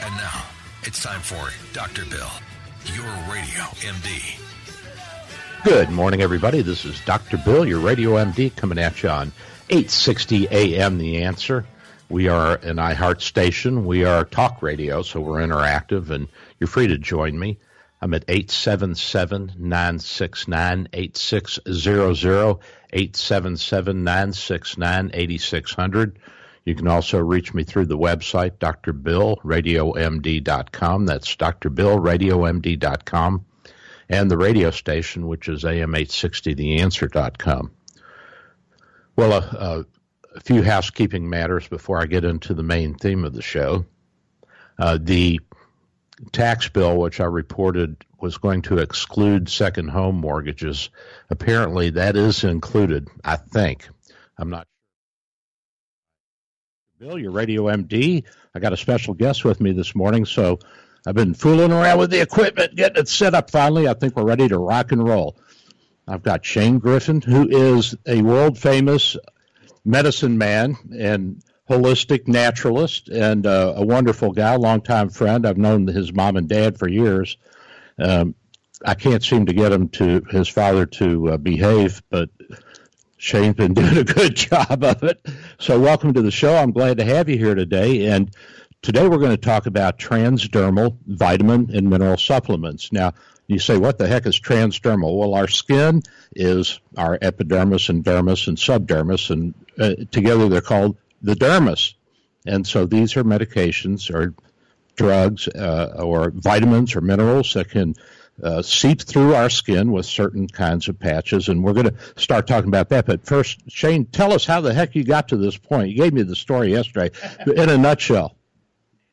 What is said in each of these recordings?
And now, it's time for Dr. Bill, your radio MD. Good morning, everybody. This is Dr. Bill, your radio MD, coming at you on 860 AM The Answer. We are an iHeart station. We are talk radio, so we're interactive, and you're free to join me. I'm at 877 969 8600, 877 969 8600. You can also reach me through the website, drbillradiomd.com. That's drbillradiomd.com. And the radio station, which is am860theanswer.com. Well, uh, uh, a few housekeeping matters before I get into the main theme of the show. Uh, the tax bill, which I reported was going to exclude second home mortgages, apparently that is included, I think. I'm not Bill, your radio MD. I got a special guest with me this morning, so I've been fooling around with the equipment, getting it set up finally. I think we're ready to rock and roll. I've got Shane Griffin, who is a world famous medicine man and holistic naturalist and uh, a wonderful guy, longtime friend. I've known his mom and dad for years. Um, I can't seem to get him to his father to uh, behave, but Shane's been doing a good job of it. So, welcome to the show. I'm glad to have you here today. And today we're going to talk about transdermal vitamin and mineral supplements. Now, you say, what the heck is transdermal? Well, our skin is our epidermis and dermis and subdermis, and uh, together they're called the dermis. And so these are medications or drugs uh, or vitamins or minerals that can uh, seep through our skin with certain kinds of patches, and we're going to start talking about that. But first, Shane, tell us how the heck you got to this point. You gave me the story yesterday, in a nutshell.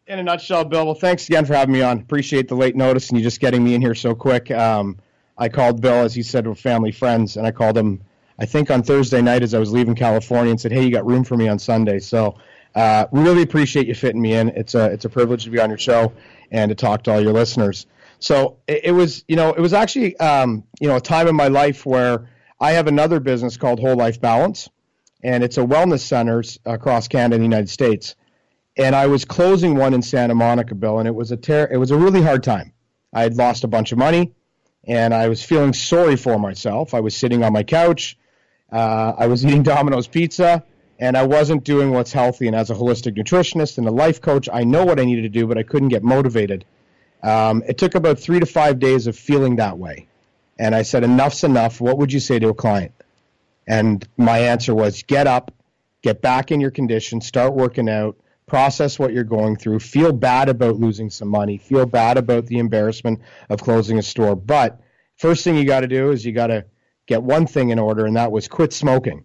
In a nutshell, Bill. Well, thanks again for having me on. Appreciate the late notice and you just getting me in here so quick. Um, I called Bill, as he said, we're family friends, and I called him, I think, on Thursday night as I was leaving California, and said, "Hey, you got room for me on Sunday?" So, uh, really appreciate you fitting me in. It's a it's a privilege to be on your show and to talk to all your listeners. So it, it was, you know, it was actually, um, you know, a time in my life where I have another business called Whole Life Balance, and it's a wellness centers across Canada and the United States. And I was closing one in Santa Monica, Bill, and it was a ter- it was a really hard time. I had lost a bunch of money, and I was feeling sorry for myself. I was sitting on my couch, uh, I was eating Domino's pizza, and I wasn't doing what's healthy. And as a holistic nutritionist and a life coach, I know what I needed to do, but I couldn't get motivated. Um, it took about three to five days of feeling that way. And I said, enough's enough. What would you say to a client? And my answer was, get up, get back in your condition, start working out, process what you're going through, feel bad about losing some money, feel bad about the embarrassment of closing a store. But first thing you got to do is you got to get one thing in order, and that was quit smoking.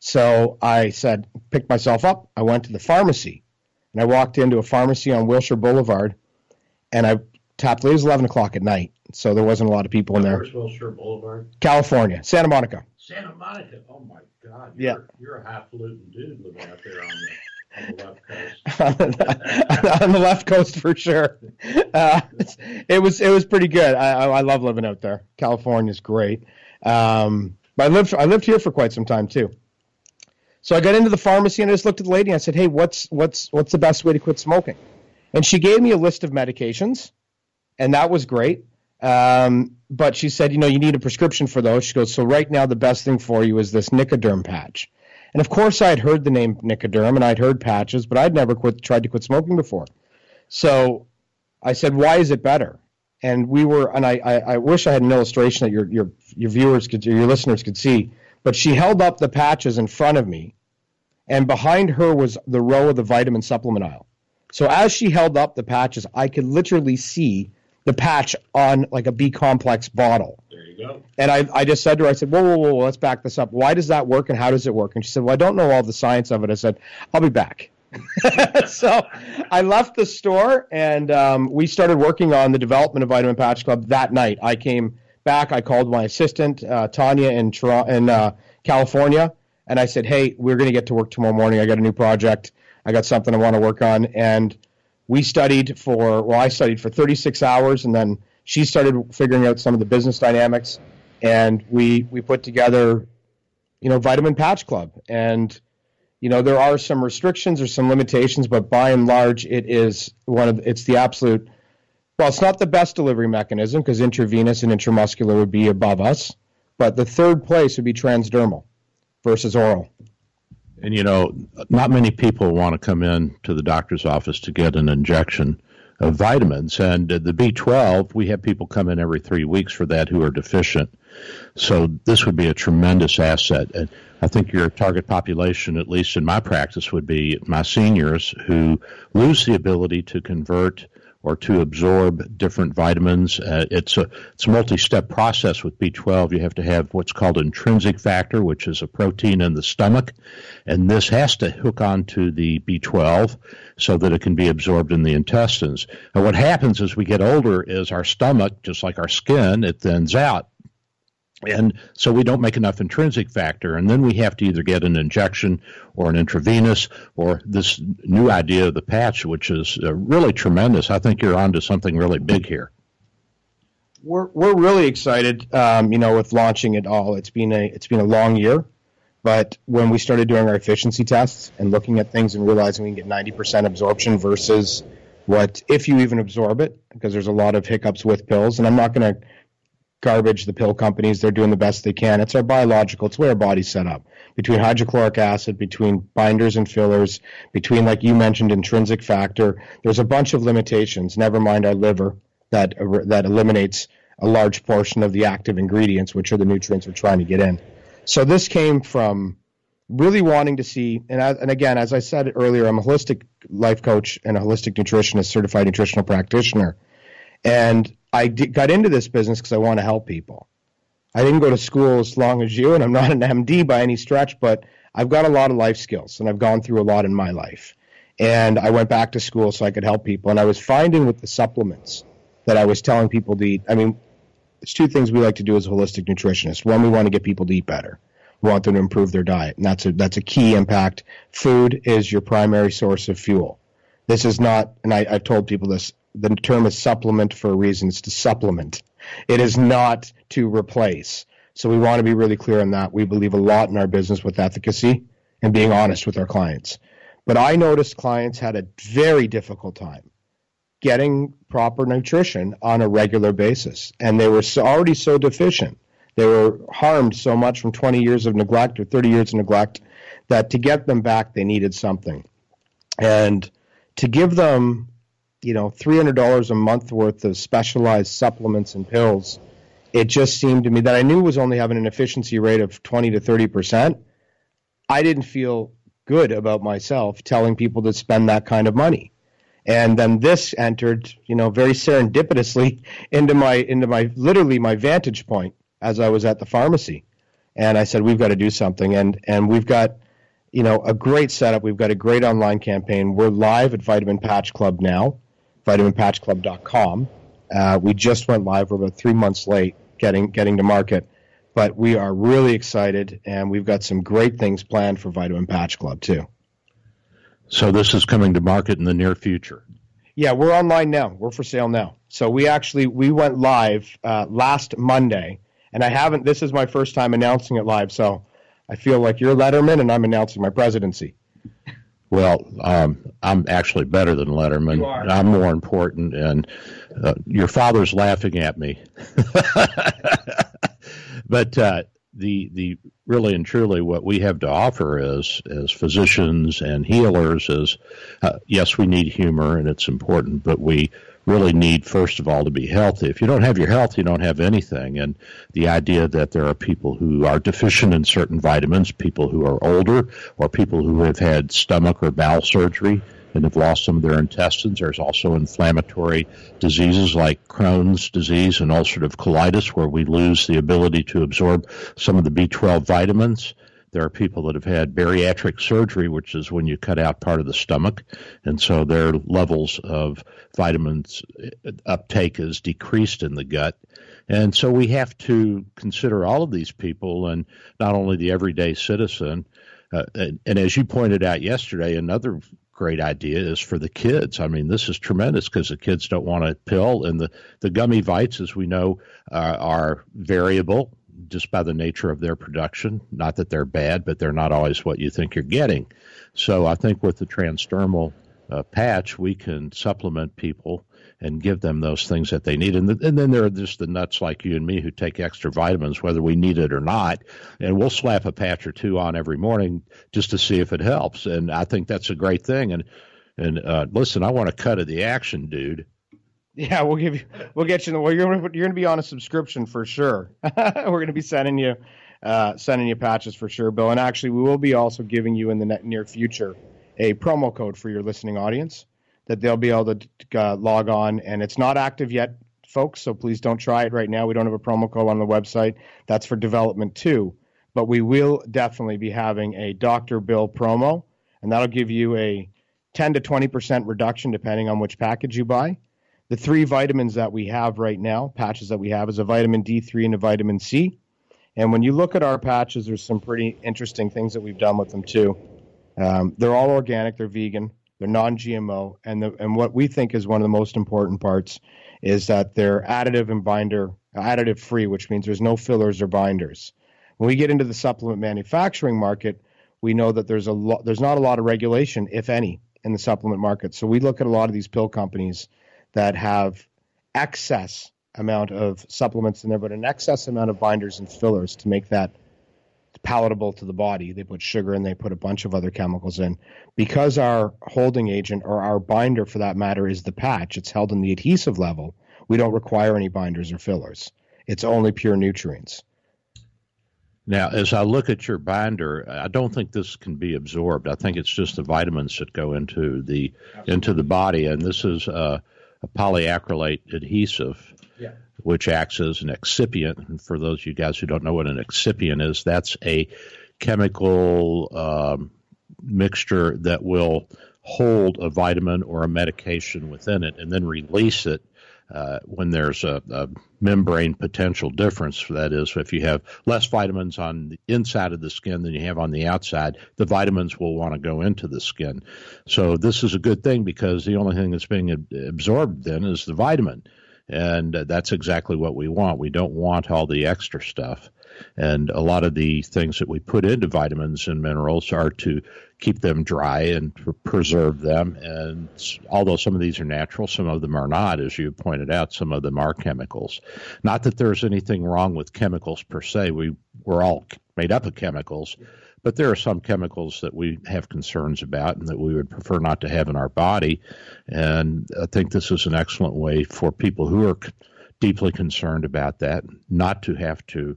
So I said, picked myself up. I went to the pharmacy, and I walked into a pharmacy on Wilshire Boulevard and I tapped. It was eleven o'clock at night, so there wasn't a lot of people in there. Where's Wilshire Boulevard? California, Santa Monica. Santa Monica. Oh my God. Yeah. You're, you're a highfalutin dude living out there on the, on the left coast. on the left coast for sure. Uh, it was it was pretty good. I, I, I love living out there. California's great. Um, but I lived I lived here for quite some time too. So I got into the pharmacy and I just looked at the lady and I said, "Hey, what's what's what's the best way to quit smoking?" And she gave me a list of medications, and that was great. Um, but she said, you know, you need a prescription for those. She goes, so right now the best thing for you is this Nicoderm patch. And of course, I had heard the name Nicoderm and I'd heard patches, but I'd never quit, tried to quit smoking before. So I said, "Why is it better?" And we were, and I, I, I wish I had an illustration that your your your viewers could, your listeners could see. But she held up the patches in front of me, and behind her was the row of the vitamin supplement aisle. So as she held up the patches, I could literally see the patch on like a B complex bottle. There you go. And I, I just said to her, I said, whoa, whoa, whoa, let's back this up. Why does that work and how does it work? And she said, well, I don't know all the science of it. I said, I'll be back. so I left the store and um, we started working on the development of Vitamin Patch Club that night. I came back. I called my assistant, uh, Tanya, in, Toronto, in uh, California, and I said, hey, we're going to get to work tomorrow morning. I got a new project. I got something I want to work on. And we studied for, well, I studied for 36 hours and then she started figuring out some of the business dynamics and we, we put together, you know, Vitamin Patch Club. And, you know, there are some restrictions or some limitations, but by and large, it is one of, it's the absolute, well, it's not the best delivery mechanism because intravenous and intramuscular would be above us, but the third place would be transdermal versus oral. And you know, not many people want to come in to the doctor's office to get an injection of vitamins. And the B12, we have people come in every three weeks for that who are deficient. So this would be a tremendous asset. And I think your target population, at least in my practice, would be my seniors who lose the ability to convert or to absorb different vitamins. Uh, it's a it's a multi-step process with B12. You have to have what's called intrinsic factor, which is a protein in the stomach, and this has to hook onto the B12 so that it can be absorbed in the intestines. And what happens as we get older is our stomach, just like our skin, it thins out and so we don't make enough intrinsic factor, and then we have to either get an injection or an intravenous or this new idea of the patch, which is uh, really tremendous. I think you're onto something really big here. We're we're really excited, um, you know, with launching it all. It's been a it's been a long year, but when we started doing our efficiency tests and looking at things and realizing we can get ninety percent absorption versus what if you even absorb it, because there's a lot of hiccups with pills, and I'm not going to garbage the pill companies. They're doing the best they can. It's our biological. It's where our body's set up. Between hydrochloric acid, between binders and fillers, between, like you mentioned, intrinsic factor. There's a bunch of limitations. Never mind our liver that that eliminates a large portion of the active ingredients, which are the nutrients we're trying to get in. So this came from really wanting to see, and, I, and again, as I said earlier, I'm a holistic life coach and a holistic nutritionist, certified nutritional practitioner, and I got into this business because I want to help people. I didn't go to school as long as you, and I'm not an MD by any stretch, but I've got a lot of life skills, and I've gone through a lot in my life. And I went back to school so I could help people. And I was finding with the supplements that I was telling people to eat. I mean, it's two things we like to do as holistic nutritionist. One, we want to get people to eat better. We want them to improve their diet, and that's a that's a key impact. Food is your primary source of fuel. This is not, and I, I've told people this the term is supplement for a reason. It's to supplement. It is not to replace. So we want to be really clear on that. We believe a lot in our business with efficacy and being honest with our clients. But I noticed clients had a very difficult time getting proper nutrition on a regular basis. And they were so, already so deficient. They were harmed so much from 20 years of neglect or 30 years of neglect that to get them back, they needed something. And to give them you know, $300 a month worth of specialized supplements and pills, it just seemed to me that I knew was only having an efficiency rate of 20 to 30%. I didn't feel good about myself telling people to spend that kind of money. And then this entered, you know, very serendipitously into my into my literally my vantage point as I was at the pharmacy. And I said, we've got to do something. And and we've got, you know, a great setup. We've got a great online campaign. We're live at Vitamin Patch Club now vitaminpatchclub.com. Uh, we just went live. We're about three months late getting getting to market, but we are really excited, and we've got some great things planned for Vitamin Patch Club too. So this is coming to market in the near future. Yeah, we're online now. We're for sale now. So we actually we went live uh, last Monday, and I haven't. This is my first time announcing it live, so I feel like you're Letterman, and I'm announcing my presidency. Well, um, I'm actually better than Letterman. I'm more important, and uh, your father's laughing at me. but uh, the the really and truly what we have to offer is as physicians and healers is uh, yes we need humor and it's important but we really need first of all to be healthy if you don't have your health you don't have anything and the idea that there are people who are deficient in certain vitamins people who are older or people who have had stomach or bowel surgery and have lost some of their intestines. There's also inflammatory diseases like Crohn's disease and ulcerative colitis, where we lose the ability to absorb some of the B12 vitamins. There are people that have had bariatric surgery, which is when you cut out part of the stomach, and so their levels of vitamins uptake is decreased in the gut. And so we have to consider all of these people and not only the everyday citizen. Uh, and, and, as you pointed out yesterday, another great idea is for the kids. I mean, this is tremendous because the kids don't want a pill, and the the gummy vites, as we know, uh, are variable just by the nature of their production. Not that they're bad, but they're not always what you think you're getting. So I think with the transdermal uh, patch, we can supplement people and give them those things that they need. And, the, and then there are just the nuts like you and me who take extra vitamins, whether we need it or not. And we'll slap a patch or two on every morning just to see if it helps. And I think that's a great thing. And and uh, listen, I want to cut of the action, dude. Yeah, we'll give you, we'll get you. The, well, you're gonna, you're going to be on a subscription for sure. We're going to be sending you, uh, sending you patches for sure, Bill. And actually, we will be also giving you in the near future a promo code for your listening audience that they'll be able to uh, log on. And it's not active yet, folks, so please don't try it right now. We don't have a promo code on the website. That's for development too. But we will definitely be having a Dr. Bill promo, and that'll give you a 10 to 20% reduction depending on which package you buy. The three vitamins that we have right now, patches that we have, is a vitamin D3 and a vitamin C. And when you look at our patches, there's some pretty interesting things that we've done with them too. Um, they're all organic, they're vegan. They're non-GMO, and the, and what we think is one of the most important parts is that they're additive and binder additive free, which means there's no fillers or binders. When we get into the supplement manufacturing market, we know that there's a lot there's not a lot of regulation, if any, in the supplement market. So we look at a lot of these pill companies that have excess amount of supplements in there, but an excess amount of binders and fillers to make that palatable to the body. They put sugar and they put a bunch of other chemicals in. Because our holding agent or our binder for that matter is the patch, it's held in the adhesive level. We don't require any binders or fillers. It's only pure nutrients. Now, as I look at your binder, I don't think this can be absorbed. I think it's just the vitamins that go into the Absolutely. into the body, and this is a, a polyacrylate adhesive yeah. which acts as an excipient. And for those of you guys who don't know what an excipient is, that's a chemical um, mixture that will hold a vitamin or a medication within it and then release it uh, when there's a, a, membrane potential difference. That is, if you have less vitamins on the inside of the skin than you have on the outside, the vitamins will want to go into the skin. So this is a good thing because the only thing that's being absorbed then is the vitamin. And that's exactly what we want. We don't want all the extra stuff. And a lot of the things that we put into vitamins and minerals are to keep them dry and preserve them. And although some of these are natural, some of them are not, as you pointed out, some of them are chemicals. Not that there's anything wrong with chemicals per se. We, we're all made up of chemicals. But there are some chemicals that we have concerns about and that we would prefer not to have in our body. And I think this is an excellent way for people who are deeply concerned about that not to have to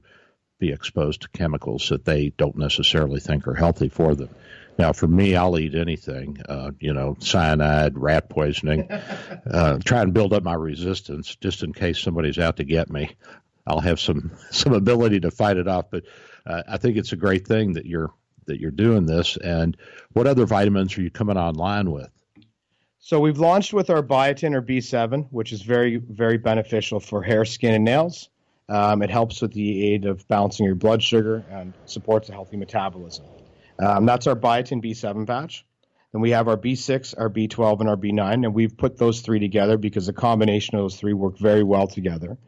be exposed to chemicals that they don't necessarily think are healthy for them. Now, for me, I'll eat anything, uh, you know, cyanide, rat poisoning, uh, try and build up my resistance just in case somebody's out to get me. I'll have some some ability to fight it off. But uh, I think it's a great thing that you're that you're doing this. And what other vitamins are you coming online with? So we've launched with our biotin or B7, which is very very beneficial for hair, skin, and nails. Um, it helps with the aid of balancing your blood sugar and supports a healthy metabolism. Um, that's our biotin B7 patch. Then we have our B6, our B12, and our B9, and we've put those three together because the combination of those three work very well together.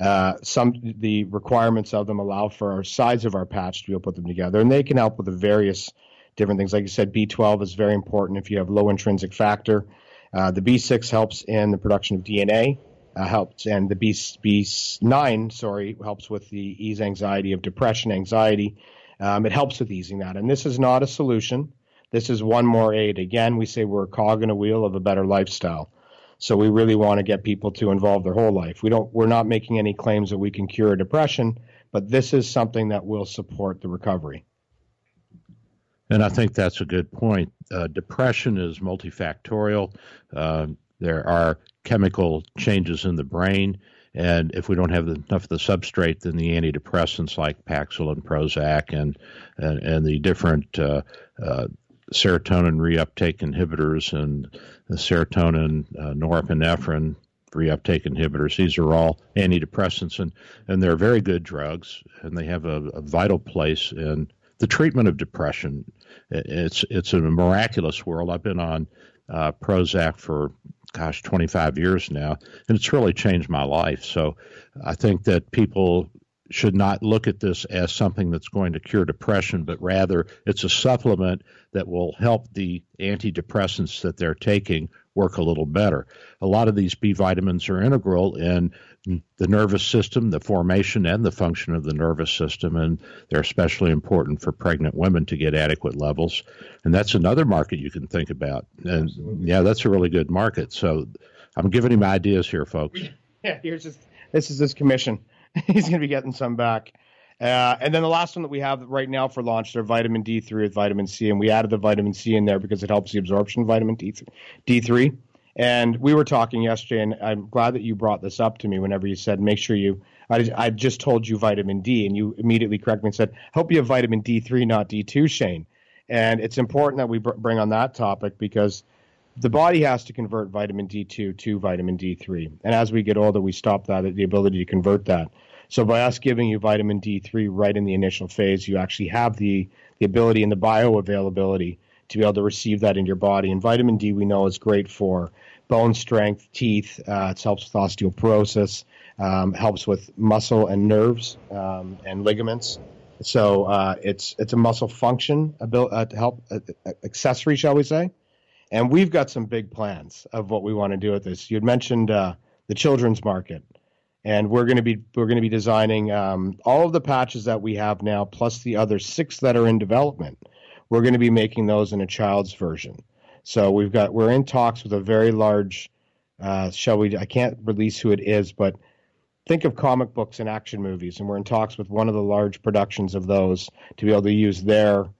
Uh, some the requirements of them allow for our size of our patch to be able to put them together, and they can help with the various different things. Like you said, B12 is very important if you have low intrinsic factor. Uh, the B6 helps in the production of DNA, uh, helps, and the B B9, sorry, helps with the ease anxiety of depression, anxiety. Um, it helps with easing that, and this is not a solution. This is one more aid. Again, we say we're a cog in a wheel of a better lifestyle. So we really want to get people to involve their whole life. We don't. We're not making any claims that we can cure depression, but this is something that will support the recovery. And I think that's a good point. Uh, depression is multifactorial. Uh, there are chemical changes in the brain, and if we don't have enough of the substrate, then the antidepressants like Paxil and Prozac and and, and the different uh, uh serotonin reuptake inhibitors and the serotonin uh, norepinephrine reuptake inhibitors. These are all antidepressants, and, and they're very good drugs, and they have a, a vital place in the treatment of depression. It's it's a miraculous world. I've been on uh, Prozac for gosh 25 years now, and it's really changed my life. So I think that people should not look at this as something that's going to cure depression, but rather it's a supplement that will help the antidepressants that they're taking work a little better. A lot of these B vitamins are integral in the nervous system, the formation and the function of the nervous system, and they're especially important for pregnant women to get adequate levels. And that's another market you can think about. And Absolutely. yeah, that's a really good market. So I'm giving him ideas here, folks. Yeah, here's just this is his commission. He's going to be getting some back. Uh, and then the last one that we have right now for launch, they're vitamin D3 with vitamin C, and we added the vitamin C in there because it helps the absorption of vitamin D3. And we were talking yesterday, and I'm glad that you brought this up to me whenever you said, make sure you. I, I just told you vitamin D, and you immediately corrected me and said, hope you have vitamin D3, not D2, Shane. And it's important that we br- bring on that topic because the body has to convert vitamin D2 to vitamin D3. And as we get older, we stop that, the ability to convert that. So by us giving you vitamin D3 right in the initial phase, you actually have the, the ability and the bioavailability to be able to receive that in your body. And vitamin D we know is great for bone strength, teeth. Uh, it helps with osteoporosis, um, helps with muscle and nerves um, and ligaments. So uh, it's it's a muscle function ability uh, to help uh, accessory, shall we say? And we've got some big plans of what we want to do with this. You had mentioned uh, the children's market, and we're going to be we're going to be designing um, all of the patches that we have now, plus the other six that are in development. We're going to be making those in a child's version. So we've got we're in talks with a very large, uh, shall we? I can't release who it is, but think of comic books and action movies, and we're in talks with one of the large productions of those to be able to use their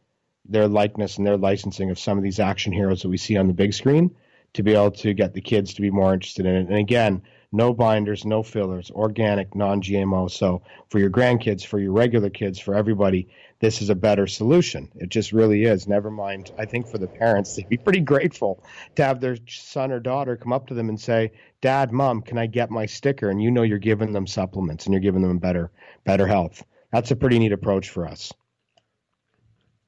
their likeness and their licensing of some of these action heroes that we see on the big screen to be able to get the kids to be more interested in it. And again, no binders, no fillers, organic, non GMO. So for your grandkids, for your regular kids, for everybody, this is a better solution. It just really is. Never mind. I think for the parents, they'd be pretty grateful to have their son or daughter come up to them and say, "Dad, Mom, can I get my sticker?" And you know you're giving them supplements and you're giving them better better health. That's a pretty neat approach for us.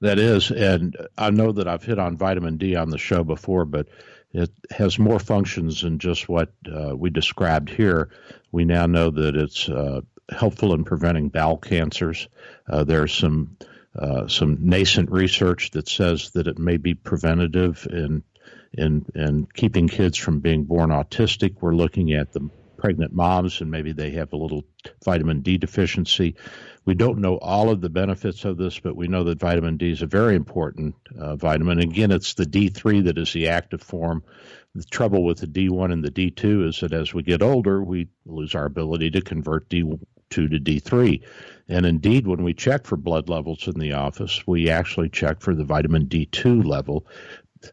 That is, and I know that I've hit on vitamin D on the show before, but it has more functions than just what uh, we described here. We now know that it's uh, helpful in preventing bowel cancers. Uh, there's some uh, some nascent research that says that it may be preventative in in in keeping kids from being born autistic. We're looking at the pregnant moms and maybe they have a little vitamin D deficiency. We don't know all of the benefits of this, but we know that vitamin D is a very important uh, vitamin. Again, it's the D3 that is the active form. The trouble with the D1 and the D2 is that as we get older, we lose our ability to convert D2 to D3. And indeed, when we check for blood levels in the office, we actually check for the vitamin D2 level,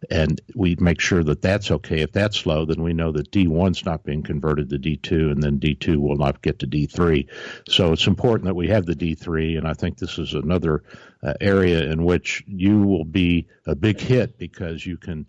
and we make sure that that's okay. If that's low, then we know that D1's not being converted to D2, and then D2 will not get to D3. So it's important that we have the D3, and I think this is another uh, area in which you will be a big hit because you can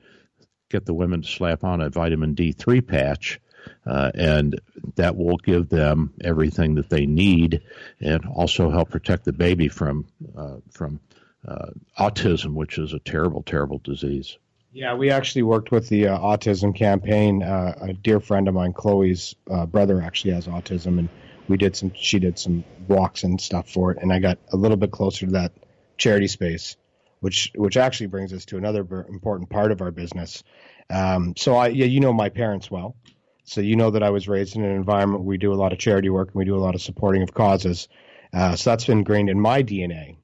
get the women to slap on a vitamin D3 patch. Uh, and that will give them everything that they need, and also help protect the baby from uh, from uh, autism, which is a terrible, terrible disease. Yeah, we actually worked with the uh, autism campaign. Uh, a dear friend of mine, Chloe's uh, brother, actually has autism, and we did some. She did some walks and stuff for it, and I got a little bit closer to that charity space, which which actually brings us to another important part of our business. Um, so I, yeah, you know my parents well, So you know that I was raised in an environment where we do a lot of charity work and we do a lot of supporting of causes. Uh, so that's been ingrained in my DNA.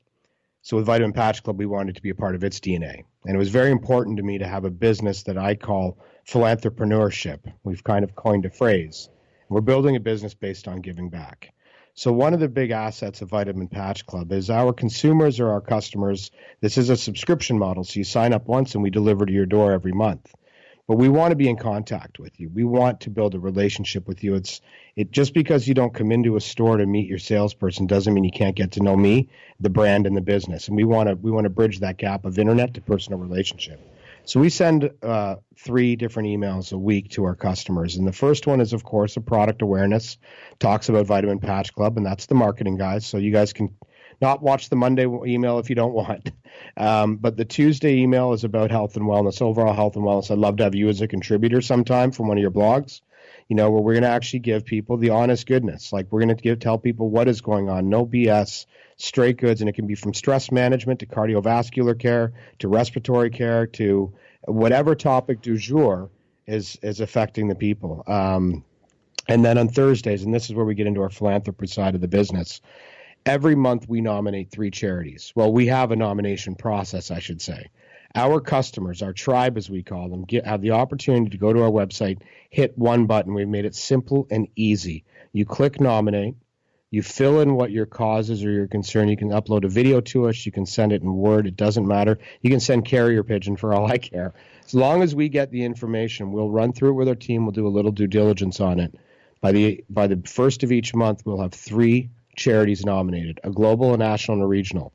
So with Vitamin Patch Club, we wanted to be a part of its DNA. And it was very important to me to have a business that I call philanthropreneurship. We've kind of coined a phrase. We're building a business based on giving back. So one of the big assets of Vitamin Patch Club is our consumers or our customers. This is a subscription model. So you sign up once and we deliver to your door every month but we want to be in contact with you. We want to build a relationship with you. It's it just because you don't come into a store to meet your salesperson doesn't mean you can't get to know me, the brand, and the business. And we want to we want to bridge that gap of internet to personal relationship. So we send uh, three different emails a week to our customers, and the first one is, of course, a product awareness, talks about Vitamin Patch Club, and that's the marketing guys. So you guys can not watch the Monday email if you don't want. Um, but the Tuesday email is about health and wellness, overall health and wellness. I'd love to have you as a contributor sometime from one of your blogs. You know, where we're going to actually give people the honest goodness. Like we're going to give tell people what is going on, no BS, straight goods, and it can be from stress management to cardiovascular care to respiratory care to whatever topic du jour is is affecting the people. Um, and then on Thursdays, and this is where we get into our philanthropy side of the business every month we nominate three charities. Well, we have a nomination process, I should say. Our customers, our tribe as we call them, get, have the opportunity to go to our website, hit one button. We've made it simple and easy. You click nominate, you fill in what your cause is or your concern. You can upload a video to us. You can send it in Word. It doesn't matter. You can send carrier pigeon for all I care. As long as we get the information, we'll run through it with our team. We'll do a little due diligence on it. By the by the first of each month, we'll have three charities nominated a global, a national, and a regional.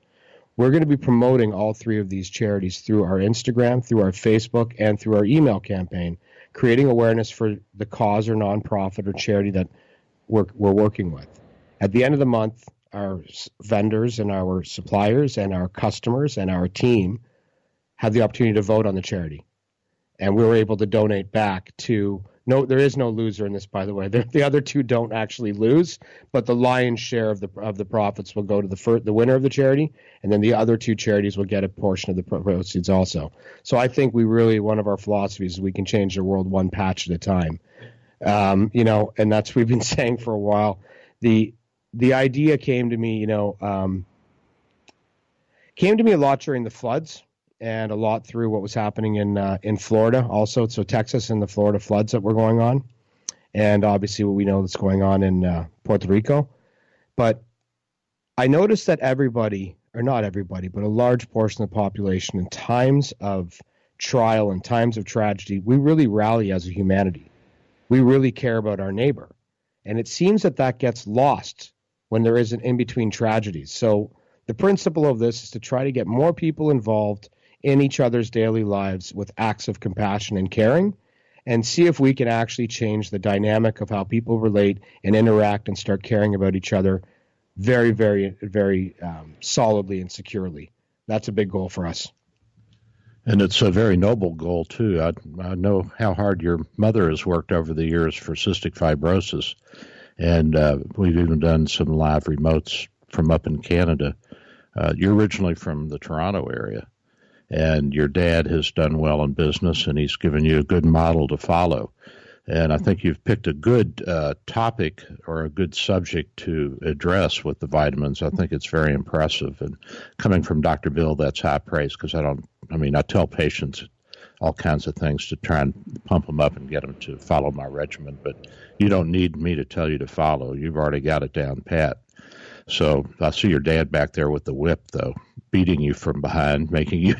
We're going to be promoting all three of these charities through our Instagram, through our Facebook, and through our email campaign, creating awareness for the cause or nonprofit or charity that we're, we're working with. At the end of the month, our vendors and our suppliers and our customers and our team have the opportunity to vote on the charity. And we were able to donate back to no, there is no loser in this, by the way. The, the other two don't actually lose, but the lion's share of the of the profits will go to the first, the winner of the charity, and then the other two charities will get a portion of the proceeds also. So I think we really one of our philosophies is we can change the world one patch at a time. Um, you know, and that's we've been saying for a while. The the idea came to me, you know, um, came to me a lot during the floods and a lot through what was happening in uh, in Florida also. So Texas and the Florida floods that were going on, and obviously what we know that's going on in uh, Puerto Rico. But I noticed that everybody, or not everybody, but a large portion of the population, in times of trial and times of tragedy, we really rally as a humanity. We really care about our neighbor, and it seems that that gets lost when there is an in between tragedies. So the principle of this is to try to get more people involved in each other's daily lives with acts of compassion and caring and see if we can actually change the dynamic of how people relate and interact and start caring about each other very, very, very um, solidly and securely. That's a big goal for us. And it's a very noble goal, too. I, I know how hard your mother has worked over the years for cystic fibrosis. And uh, we've even done some live remotes from up in Canada. Uh, you're originally from the Toronto area and your dad has done well in business and he's given you a good model to follow. And I think you've picked a good uh, topic or a good subject to address with the vitamins. I think it's very impressive. And coming from Dr. Bill, that's high praise because I don't, I mean, I tell patients all kinds of things to try and pump them up and get them to follow my regimen, but you don't need me to tell you to follow. You've already got it down pat. So I see your dad back there with the whip, though, beating you from behind, making you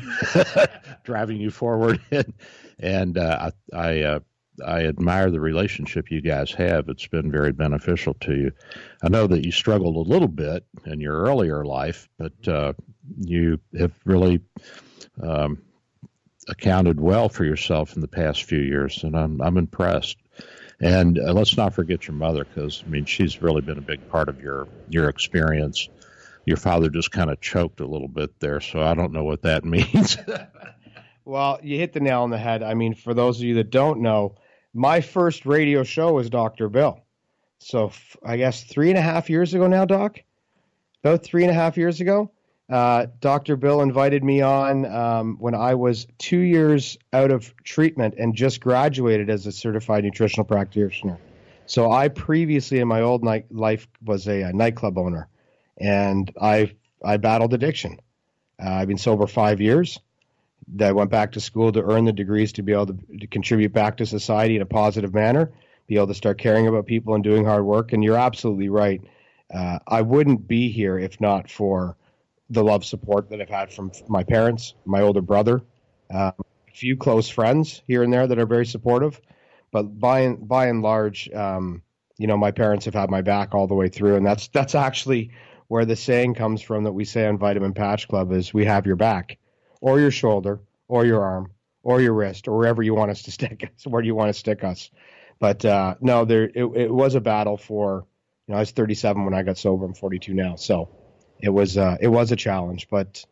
driving you forward, and, and uh, I I, uh, I admire the relationship you guys have. It's been very beneficial to you. I know that you struggled a little bit in your earlier life, but uh, you have really um, accounted well for yourself in the past few years, and I'm I'm impressed. And uh, let's not forget your mother, because I mean she's really been a big part of your your experience. Your father just kind of choked a little bit there, so I don't know what that means. well, you hit the nail on the head. I mean, for those of you that don't know, my first radio show was Dr. Bill. So f- I guess three and a half years ago now, Doc. About three and a half years ago, Uh, Dr. Bill invited me on um, when I was two years out of treatment and just graduated as a certified nutritional practitioner. So I previously in my old night life was a, a nightclub owner, and I I battled addiction. Uh, I've been sober five years. I went back to school to earn the degrees to be able to, to contribute back to society in a positive manner, be able to start caring about people and doing hard work. And you're absolutely right. Uh, I wouldn't be here if not for the love support that I've had from my parents, my older brother, uh, a few close friends here and there that are very supportive. But by and by and large, um, you know, my parents have had my back all the way through, and that's that's actually where the saying comes from that we say on Vitamin Patch Club is "We have your back," or your shoulder, or your arm, or your wrist, or wherever you want us to stick us, where do you want to stick us. But uh, no, there it, it was a battle for. You know, I was 37 when I got sober. I'm 42 now, so it was uh, it was a challenge, but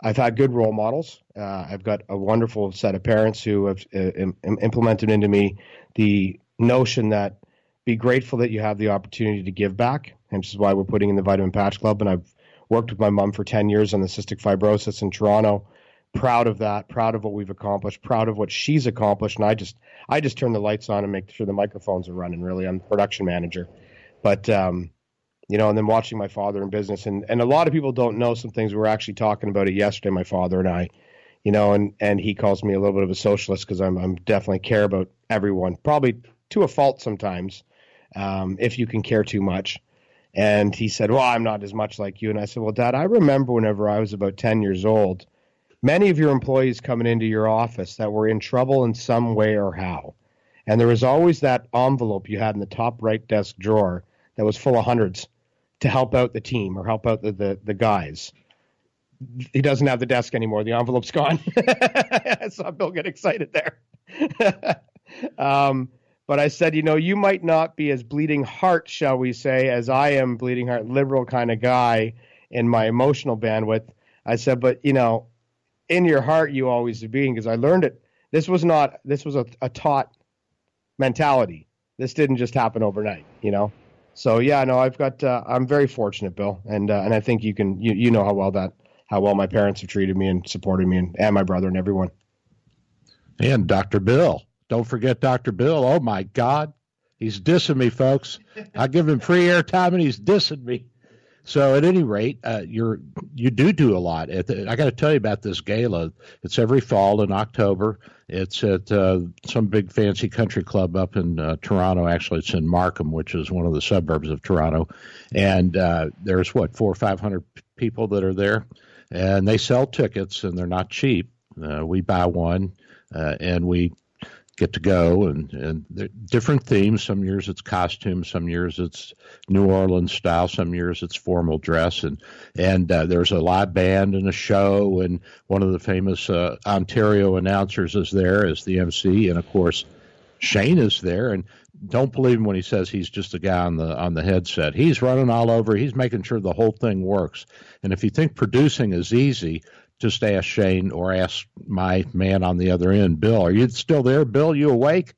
I've had good role models. Uh, I've got a wonderful set of parents who have uh, Im- implemented into me the notion that be grateful that you have the opportunity to give back, which is why we're putting in the Vitamin Patch Club. And I've worked with my mom for 10 years on the cystic fibrosis in Toronto. Proud of that. Proud of what we've accomplished. Proud of what she's accomplished. And I just I just turn the lights on and make sure the microphones are running. Really, I'm the production manager, but um, you know, and then watching my father in business. And, and a lot of people don't know some things. We were actually talking about it yesterday, my father and I, you know, and, and he calls me a little bit of a socialist because I'm, I'm definitely care about everyone, probably to a fault sometimes, um, if you can care too much. And he said, Well, I'm not as much like you. And I said, Well, Dad, I remember whenever I was about 10 years old, many of your employees coming into your office that were in trouble in some way or how. And there was always that envelope you had in the top right desk drawer that was full of hundreds to help out the team or help out the, the, the guys. He doesn't have the desk anymore. The envelope's gone. So I saw Bill get excited there. um, but I said, you know, you might not be as bleeding heart, shall we say, as I am bleeding heart, liberal kind of guy in my emotional bandwidth. I said, but you know, in your heart, you always be because I learned it. This was not. This was a, a taught mentality. This didn't just happen overnight. You know. So yeah, no, I've got. Uh, I'm very fortunate, Bill, and uh, and I think you can. You you know how well that how well my parents have treated me and supported me, and, and my brother and everyone. And Dr. Bill, don't forget Dr. Bill. Oh my God, he's dissing me, folks. I give him free airtime, and he's dissing me. So at any rate, uh, you're you do do a lot. The, I got to tell you about this gala. It's every fall in October. It's at uh, some big fancy country club up in uh, Toronto. Actually, it's in Markham, which is one of the suburbs of Toronto. And uh, there's what four or five hundred people that are there, and they sell tickets, and they're not cheap. Uh, we buy one, uh, and we get to go and and different themes. Some years it's costumes some years it's new orleans style some years it's formal dress and and uh, there's a live band and a show and one of the famous uh, ontario announcers is there as the mc and of course shane is there and don't believe him when he says he's just a guy on the on the headset. He's running all over. He's making sure the whole thing works. And if you think producing is easy just ask Shane or ask my man on the other end, Bill. Are you still there, Bill? You awake?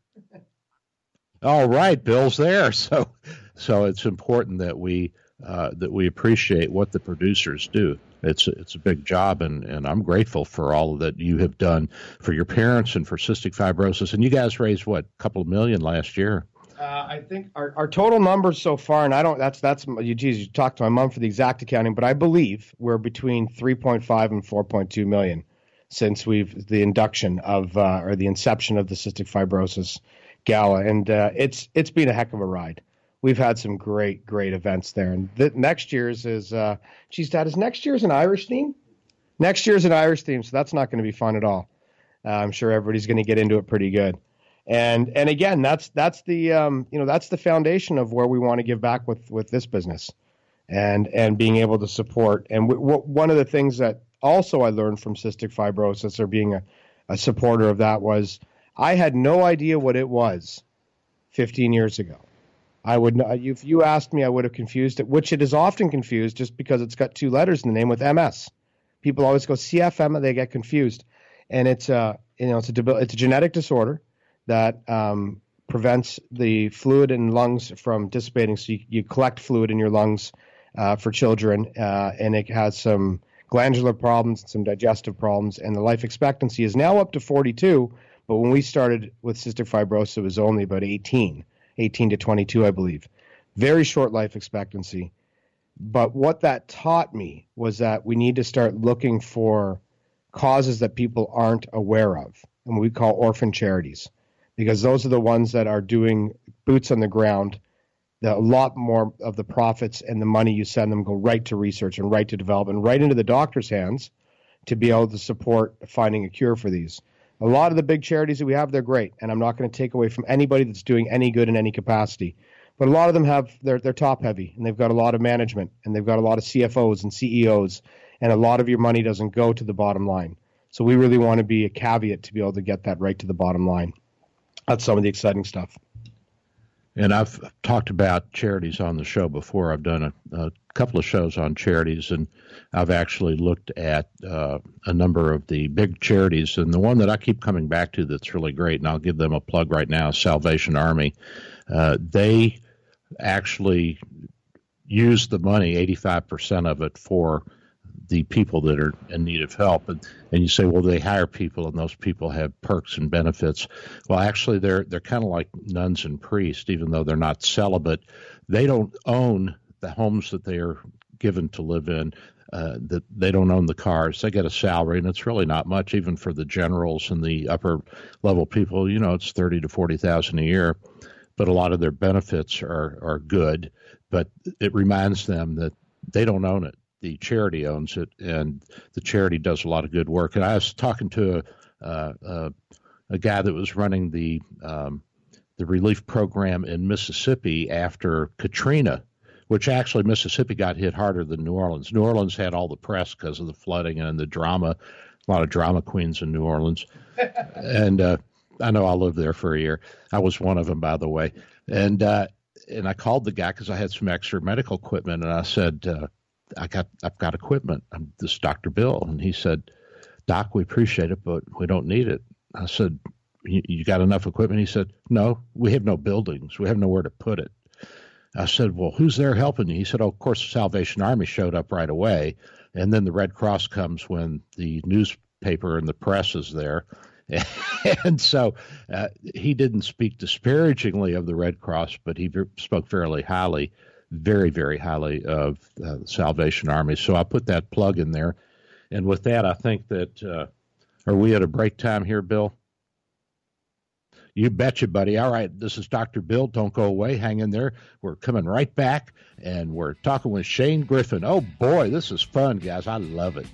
All right, Bill's there. So, so it's important that we uh, that we appreciate what the producers do. It's it's a big job, and, and I'm grateful for all that you have done for your parents and for cystic fibrosis. And you guys raised what a couple of million last year. Uh, I think our, our total numbers so far, and I don't. That's that's you. Geez, you talked to my mom for the exact accounting, but I believe we're between 3.5 and 4.2 million since we've the induction of uh, or the inception of the cystic fibrosis gala, and uh, it's it's been a heck of a ride. We've had some great great events there, and next year's is. Uh, geez, Dad, is next year's an Irish theme? Next year's an Irish theme, so that's not going to be fun at all. Uh, I'm sure everybody's going to get into it pretty good and and again that's that's the um, you know that's the foundation of where we want to give back with with this business and and being able to support and w- w- one of the things that also I learned from cystic fibrosis or being a, a supporter of that was I had no idea what it was 15 years ago. I would if you asked me I would have confused it, which it is often confused just because it's got two letters in the name with MS. People always go CFM, they get confused, and it's a you know it's a it's a genetic disorder that um, prevents the fluid in lungs from dissipating. So you, you collect fluid in your lungs uh, for children, uh, and it has some glandular problems, some digestive problems, and the life expectancy is now up to 42. But when we started with cystic fibrosis, it was only about 18, 18 to 22, I believe. Very short life expectancy. But what that taught me was that we need to start looking for causes that people aren't aware of, and we call orphan charities, because those are the ones that are doing boots on the ground. The, a lot more of the profits and the money you send them go right to research and right to development, right into the doctor's hands to be able to support finding a cure for these. A lot of the big charities that we have, they're great, and I'm not going to take away from anybody that's doing any good in any capacity. But a lot of them have they're they're top heavy, and they've got a lot of management, and they've got a lot of CFOs and CEOs, and a lot of your money doesn't go to the bottom line. So we really want to be a caveat to be able to get that right to the bottom line. That's some of the exciting stuff. And I've talked about charities on the show before. I've done a, a couple of shows on charities, and I've actually looked at uh, a number of the big charities. And the one that I keep coming back to that's really great, and I'll give them a plug right now, Salvation Army. Uh, they actually use the money, 85% of it, for the people that are in need of help. And, and you say, well, they hire people and those people have perks and benefits. Well, actually, they're, they're kind of like nuns and priests, even though they're not celibate. They don't own the homes that they are given to live in. Uh, that they don't own the cars. They get a salary, and it's really not much, even for the generals and the upper level people. You know, it's thirty to forty thousand a year, but a lot of their benefits are are good. But it reminds them that they don't own it the charity owns it, and the charity does a lot of good work. And I was talking to a, uh, a guy that was running the um, the relief program in Mississippi after Katrina, which actually Mississippi got hit harder than New Orleans. New Orleans had all the press because of the flooding and the drama, a lot of drama queens in New Orleans, and uh, I know I lived there for a year. I was one of them, by the way, and uh, and I called the guy because I had some extra medical equipment, and I said, uh, I got I've got equipment. I'm this Dr. Bill, and he said, Doc, we appreciate it, but we don't need it. I said, you got enough equipment? He said, No, we have no buildings. We have nowhere to put it. I said, Well, who's there helping you? He said, Oh, of course, the Salvation Army showed up right away. And then the Red Cross comes when the newspaper and the press is there. and so uh, he didn't speak disparagingly of the Red Cross, but he spoke fairly highly very, very highly of uh, Salvation Army. So I put that plug in there. And with that, I think that uh, are we at a break time here, Bill? You betcha, buddy. All right, this is Dr. Bill. Don't go away. Hang in there. We're coming right back, and we're talking with Shane Griffin. Oh, boy, this is fun, guys. I love it.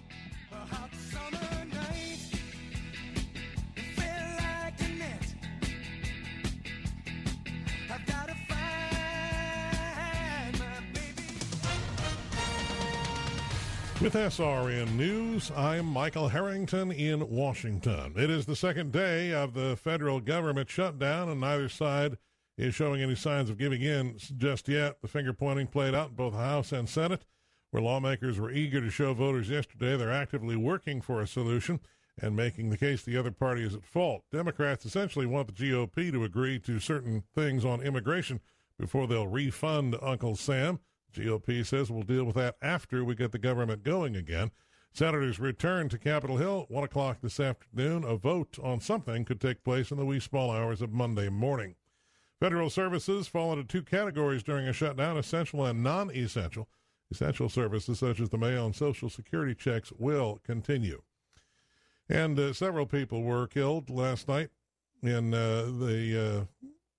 With SRN News, I'm Michael Harrington in Washington. It is the second day of the federal government shutdown, and neither side is showing any signs of giving in just yet. The finger pointing played out in both the House and Senate, where lawmakers were eager to show voters yesterday they're actively working for a solution and making the case the other party is at fault. Democrats essentially want the GOP to agree to certain things on immigration before they'll refund Uncle Sam. GOP says we'll deal with that after we get the government going again. Senators return to Capitol Hill 1 o'clock this afternoon. A vote on something could take place in the wee small hours of Monday morning. Federal services fall into two categories during a shutdown essential and non essential. Essential services such as the mail and Social Security checks will continue. And uh, several people were killed last night in uh, the uh,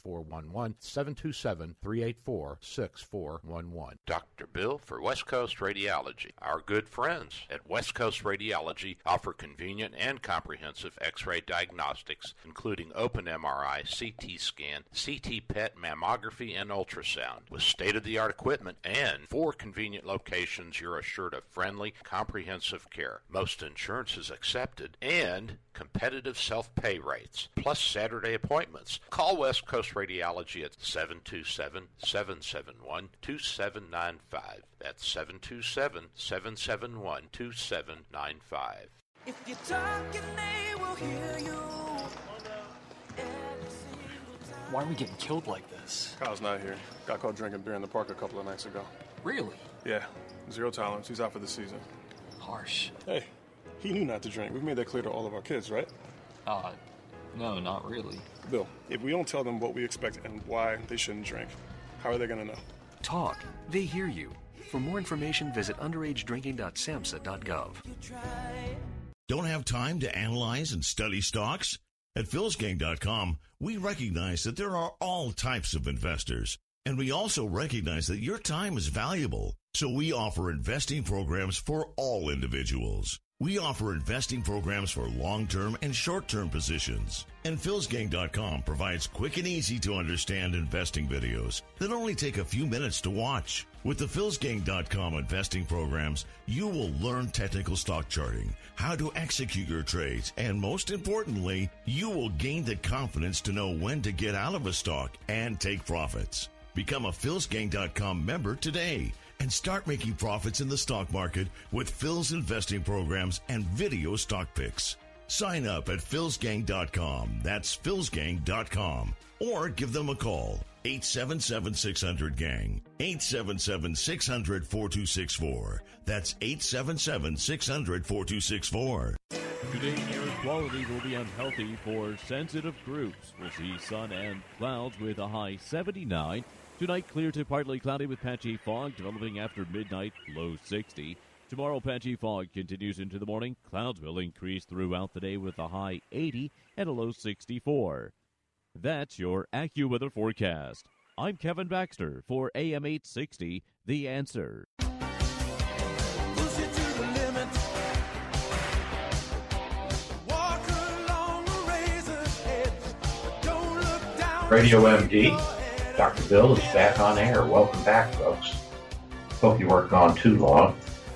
6411. 6411. 727 384 6411. Dr. Bill for West Coast Radiology. Our good friends at West Coast Radiology offer convenient and comprehensive x ray diagnostics, including open MRI, CT scan, CT PET mammography, and ultrasound. With state of the art equipment and four convenient locations, you're assured of friendly, comprehensive care. Most insurance is accepted and competitive self pay rates, plus Saturday appointments. Call West Coast Radiology at 727 771 2795. That's 727 771 2795. If you're talking, they will hear you. Why are we getting killed like this? Kyle's not here. Got caught drinking beer in the park a couple of nights ago. Really? Yeah. Zero tolerance. He's out for the season. Harsh. Hey, he knew not to drink. We've made that clear to all of our kids, right? Uh, no, not really. Bill, if we don't tell them what we expect and why they shouldn't drink, how are they going to know? Talk. They hear you. For more information, visit underagedrinking.samhsa.gov. Don't have time to analyze and study stocks? At philsgang.com, we recognize that there are all types of investors, and we also recognize that your time is valuable. So we offer investing programs for all individuals. We offer investing programs for long-term and short-term positions. And philsgang.com provides quick and easy to understand investing videos that only take a few minutes to watch. With the philsgang.com investing programs, you will learn technical stock charting, how to execute your trades, and most importantly, you will gain the confidence to know when to get out of a stock and take profits. Become a philsgang.com member today and start making profits in the stock market with Phil's investing programs and video stock picks. Sign up at philsgang.com. That's philsgang.com. Or give them a call. 877 600 Gang. 877 600 4264. That's 877 600 4264. Today, air quality will be unhealthy for sensitive groups. We'll see sun and clouds with a high 79. Tonight, clear to partly cloudy with patchy fog developing after midnight, low 60. Tomorrow, patchy fog continues into the morning. Clouds will increase throughout the day with a high 80 and a low 64. That's your AccuWeather forecast. I'm Kevin Baxter for AM 860, The Answer. Radio MD. Dr. Bill is back on air. Welcome back, folks. Hope you weren't gone too long.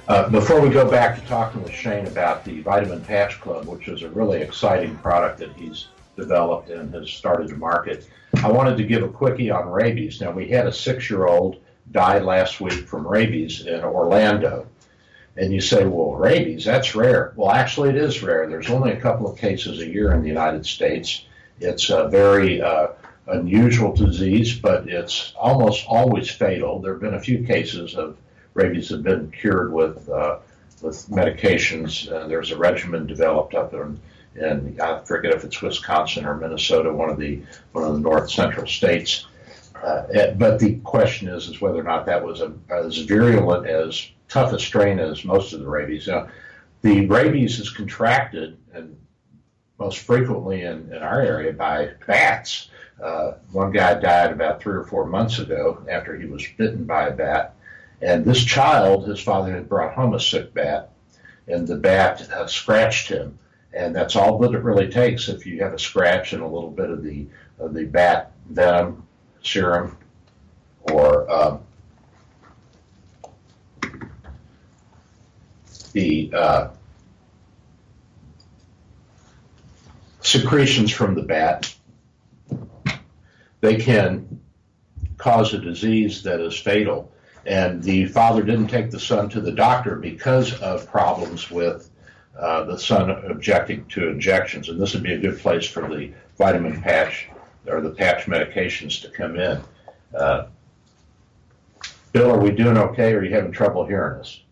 Uh, before we go back to talking with Shane about the Vitamin Patch Club, which is a really exciting product that he's developed and has started to market, I wanted to give a quickie on rabies. Now, we had a six year old die last week from rabies in Orlando. And you say, well, rabies, that's rare. Well, actually, it is rare. There's only a couple of cases a year in the United States. It's a very uh, unusual disease, but it's almost always fatal. There have been a few cases of rabies that have been cured with uh, with medications. Uh, there's a regimen developed up in, in I forget if it's Wisconsin or Minnesota, one of the one of the north central states. Uh, eh, but the question is, is whether or not that was a, as virulent, as tough a strain as most of the rabies. Now, the rabies is contracted and most frequently in, in our area by bats. Uh, one guy died about three or four months ago after he was bitten by a bat. And this child, his father had brought home a sick bat, and the bat uh, scratched him. And that's all that it really takes if you have a scratch and a little bit of the of the bat venom serum or um, the uh, secretions from the bat they can cause a disease that is fatal. And the father didn't take the son to the doctor because of problems with uh, the son objecting to injections. And this would be a good place for the vitamin patch or the patch medications to come in. Uh, Bill, are we doing okay or are you having trouble hearing us?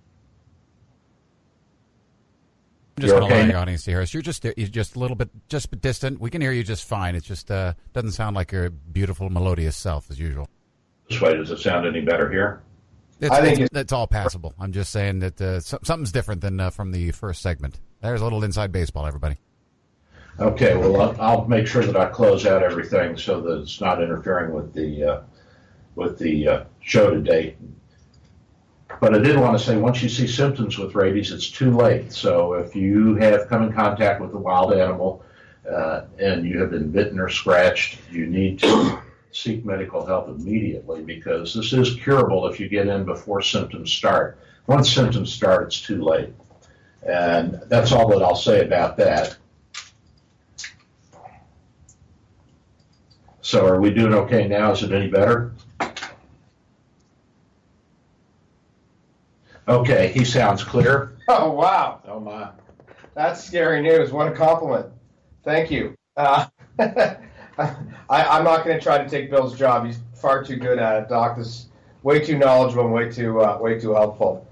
I'm just going to allow the audience to hear us. You're just you're just a little bit just distant. We can hear you just fine. It just uh, doesn't sound like your beautiful melodious self as usual. This way, does it sound any better here? It's, I think it's, it's, all passable. I'm just saying that uh, something's different than uh, from the first segment. There's a little inside baseball, everybody. Okay, well, I'll, I'll make sure that I close out everything so that it's not interfering with the uh, with the uh, show today. But I did want to say, once you see symptoms with rabies, it's too late. So if you have come in contact with a wild animal uh, and you have been bitten or scratched, you need to seek medical help immediately because this is curable if you get in before symptoms start. Once symptoms start, it's too late. And that's all that I'll say about that. So are we doing okay now? Is it any better? Okay, he sounds clear. Oh wow! Oh my! That's scary news. What a compliment. Thank you. Uh, I, am not going to try to take Bill's job. He's far too good at it. Doc is way too knowledgeable and way too uh, way too helpful.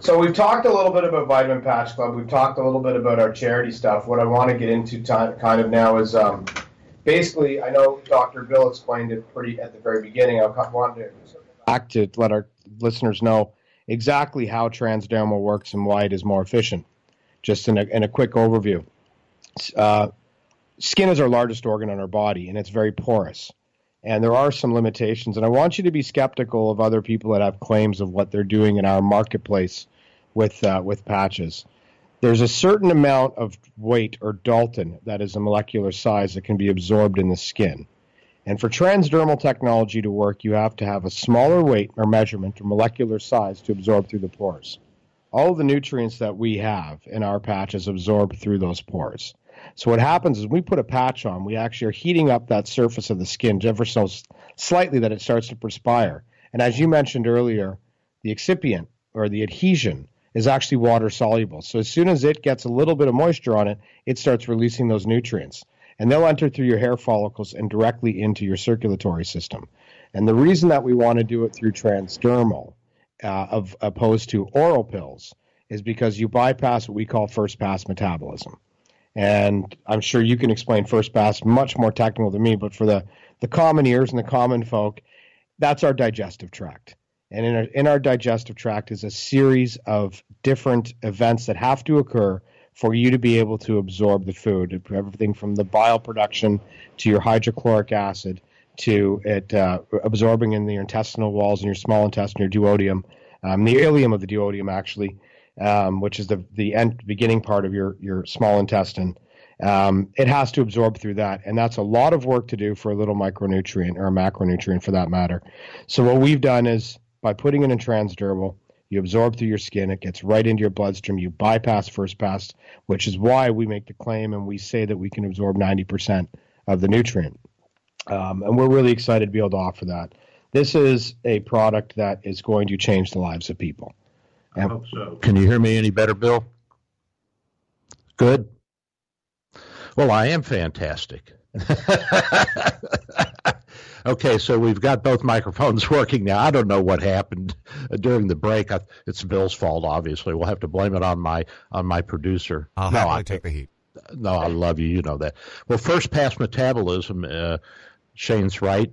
So we've talked a little bit about Vitamin Patch Club. We've talked a little bit about our charity stuff. What I want to get into time, kind of now is um, basically I know Dr. Bill explained it pretty at the very beginning. I wanted to back to let our listeners know exactly how transdermal works and why it is more efficient. Just in a, in a quick overview. Uh, skin is our largest organ on our body, and it's very porous. And there are some limitations. And I want you to be skeptical of other people that have claims of what they're doing in our marketplace with uh, with patches. There's a certain amount of weight or Dalton that is a molecular size that can be absorbed in the skin. And for transdermal technology to work, you have to have a smaller weight or measurement or molecular size to absorb through the pores. All of the nutrients that we have in our patches absorb through those pores. So what happens is when we put a patch on, we actually are heating up that surface of the skin ever so slightly that it starts to perspire. And as you mentioned earlier, the excipient or the adhesion is actually water soluble. So as soon as it gets a little bit of moisture on it, it starts releasing those nutrients and they'll enter through your hair follicles and directly into your circulatory system. And the reason that we want to do it through transdermal, uh, of opposed to oral pills, is because you bypass what we call first pass metabolism. And I'm sure you can explain first pass much more technical than me, but for the, the common ears and the common folk, that's our digestive tract. And in our, in our digestive tract is a series of different events that have to occur for you to be able to absorb the food, everything from the bile production to your hydrochloric acid to it uh, absorbing in your intestinal walls and your small intestine, your duodenum, um, the ileum of the duodenum actually, um, which is the the end beginning part of your your small intestine. Um, it has to absorb through that, and that's a lot of work to do for a little micronutrient or a macronutrient for that matter. So what we've done is by putting in transdermal, you absorb through your skin. It gets right into your bloodstream. You bypass first pass, which is why we make the claim and we say that we can absorb 90% of the nutrient. Um, and we're really excited to be able to offer that. This is a product that is going to change the lives of people. I hope so. Can you hear me any better, Bill? Good. Well, I am fantastic. Okay, so we've got both microphones working now. I don't know what happened during the break. I, it's Bill's fault, obviously. We'll have to blame it on my on my producer. I'll no, I take the heat. No, I love you. You know that. Well, first pass metabolism. Uh, Shane's right.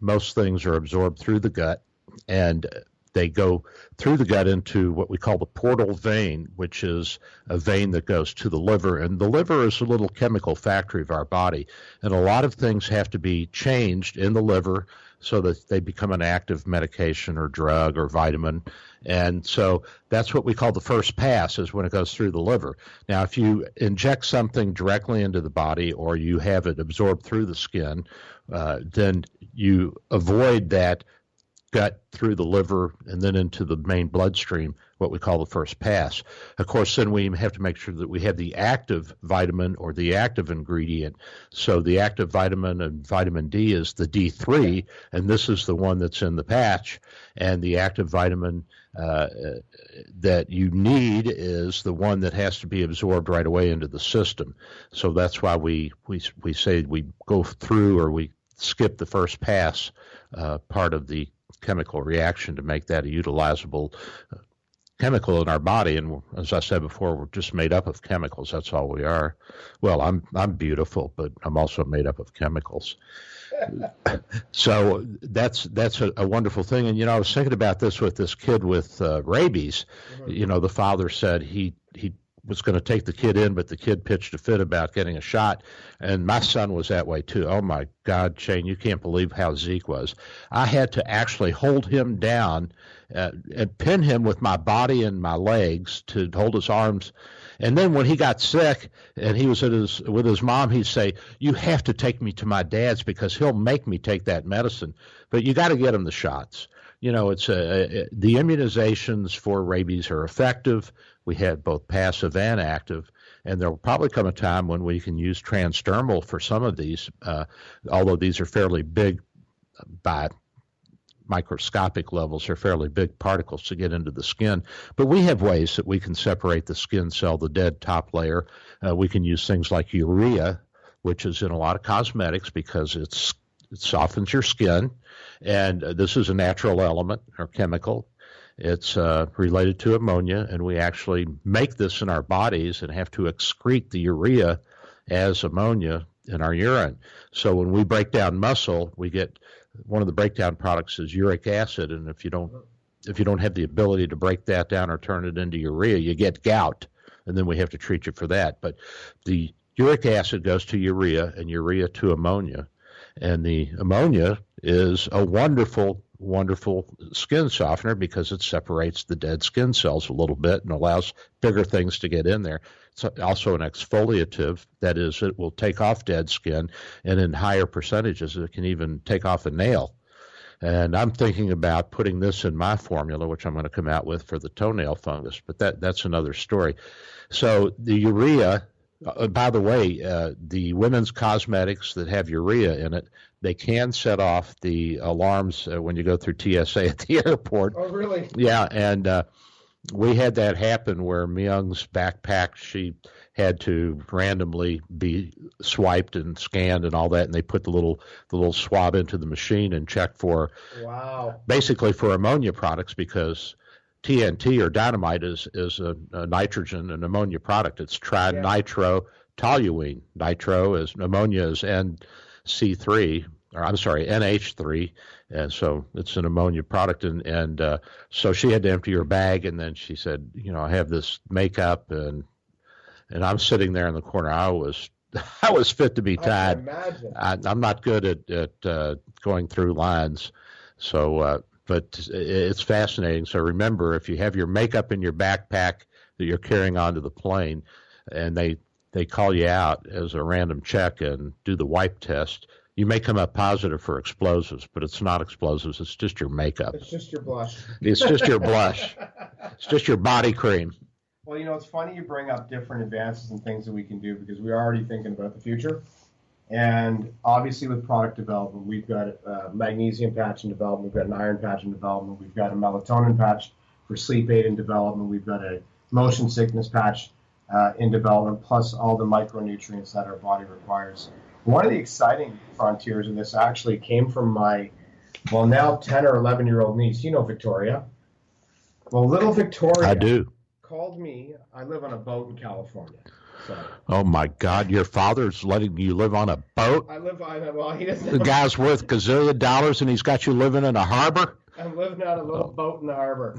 Most things are absorbed through the gut, and they go through the gut into what we call the portal vein, which is a vein that goes to the liver. And the liver is a little chemical factory of our body. And a lot of things have to be changed in the liver so that they become an active medication or drug or vitamin. And so that's what we call the first pass is when it goes through the liver. Now, if you inject something directly into the body or you have it absorbed through the skin, uh, then you avoid that gut through the liver and then into the main bloodstream, what we call the first pass. Of course, then we have to make sure that we have the active vitamin or the active ingredient. So the active vitamin and vitamin D is the D3, and this is the one that's in the patch. And the active vitamin uh, that you need is the one that has to be absorbed right away into the system. So that's why we we we say we go through or we skip the first pass uh, part of the chemical reaction to make that a utilizable uh, chemical in our body. And as I said before, we're just made up of chemicals. That's all we are. Well, I'm I'm beautiful, but I'm also made up of chemicals. so that's that's a, a, wonderful thing. And you know, I was thinking about this with this kid with uh, rabies. Mm-hmm. You know, the father said he he was going to take the kid in, but the kid pitched a fit about getting a shot. And my son was that way too. Oh my God, Shane, you can't believe how Zeke was. I had to actually hold him down uh, and pin him with my body and my legs to hold his arms. And then when he got sick and he was his, with his mom, he'd say, You have to take me to my dad's because he'll make me take that medicine. But you got to get him the shots you know, it's a, a, the immunizations for rabies are effective. We had both passive and active, and there will probably come a time when we can use transdermal for some of these, uh, although these are fairly big by microscopic levels they're fairly big particles to get into the skin. But we have ways that we can separate the skin cell, the dead top layer. Uh, we can use things like urea, which is in a lot of cosmetics because it's it softens your skin, and uh, this is a natural element or chemical. It's uh, related to ammonia, and we actually make this in our bodies and have to excrete the urea as ammonia in our urine. So when we break down muscle, we get one of the breakdown products is uric acid, and if you don't if you don't have the ability to break that down or turn it into urea, you get gout, and then we have to treat you for that. But the uric acid goes to urea, and urea to ammonia, and the ammonia is a wonderful, wonderful skin softener because it separates the dead skin cells a little bit and allows bigger things to get in there. It's also an exfoliative, that is, it will take off dead skin, and in higher percentages, it can even take off a nail. And I'm thinking about putting this in my formula, which I'm going to come out with for the toenail fungus, but that, that's another story. So the urea uh, by the way, uh, the women's cosmetics that have urea in it, they can set off the alarms uh, when you go through TSA at the airport. Oh, really? Yeah, and uh, we had that happen where Myung's backpack, she had to randomly be swiped and scanned and all that, and they put the little the little swab into the machine and checked for wow, basically for ammonia products because TNT or dynamite is is a, a nitrogen and ammonia product. It's trinitrotoluene. Nitro is ammonia is NC3 or I'm sorry NH3, and so it's an ammonia product. And and uh, so she had to empty her bag, and then she said, you know, I have this makeup, and and I'm sitting there in the corner. I was I was fit to be tied. I, am not good at at uh, going through lines, so uh, but it's fascinating. So remember, if you have your makeup in your backpack that you're carrying onto the plane, and they they call you out as a random check and do the wipe test, you may come up positive for explosives, but it's not explosives. It's just your makeup. It's just your blush. It's just your blush. It's just your body cream. Well, you know, it's funny you bring up different advances and things that we can do because we're already thinking about the future. And obviously, with product development, we've got a magnesium patch in development, we've got an iron patch in development, we've got a melatonin patch for sleep aid in development, we've got a motion sickness patch uh, in development, plus all the micronutrients that our body requires. One of the exciting frontiers in this actually came from my, well, now 10 or 11 year old niece. You know Victoria. Well, little Victoria. I do. Called me. I live on a boat in California. So. Oh my God! Your father's letting you live on a boat. I live. I well, he doesn't. The guy's worth gazillion dollars, and he's got you living in a harbor. I'm living on a little boat in the harbor.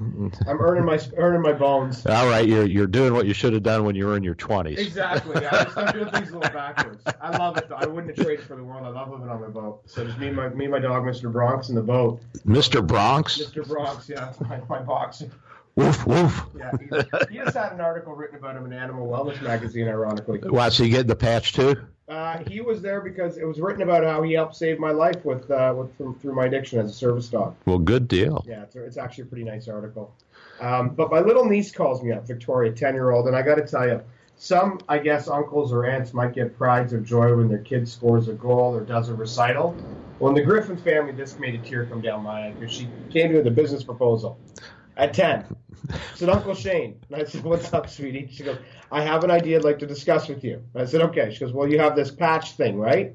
I'm earning my earning my bones. All right, you're you're doing what you should have done when you were in your 20s. Exactly. I am doing things a little backwards. I love it. Though. I wouldn't have traded for the world. I love living on my boat. So just me and my me and my dog, Mr. Bronx, in the boat. Mr. Bronx. Mr. Bronx. Yeah, my my boxer. Woof woof. Yeah, he, he, just had an article written about him in Animal Wellness magazine, ironically. Why, so he get the patch too? Uh, he was there because it was written about how he helped save my life with, uh, with from, through my addiction as a service dog. Well, good deal. Yeah, it's, it's actually a pretty nice article. Um, but my little niece calls me up, Victoria, ten year old, and I got to tell you, some I guess uncles or aunts might get prides of joy when their kid scores a goal or does a recital. Well, in the Griffin family, this made a tear come down my eye because she came to me with a business proposal at 10. I said, Uncle Shane. And I said, What's up, sweetie? She goes, I have an idea I'd like to discuss with you. I said, Okay. She goes, Well, you have this patch thing, right?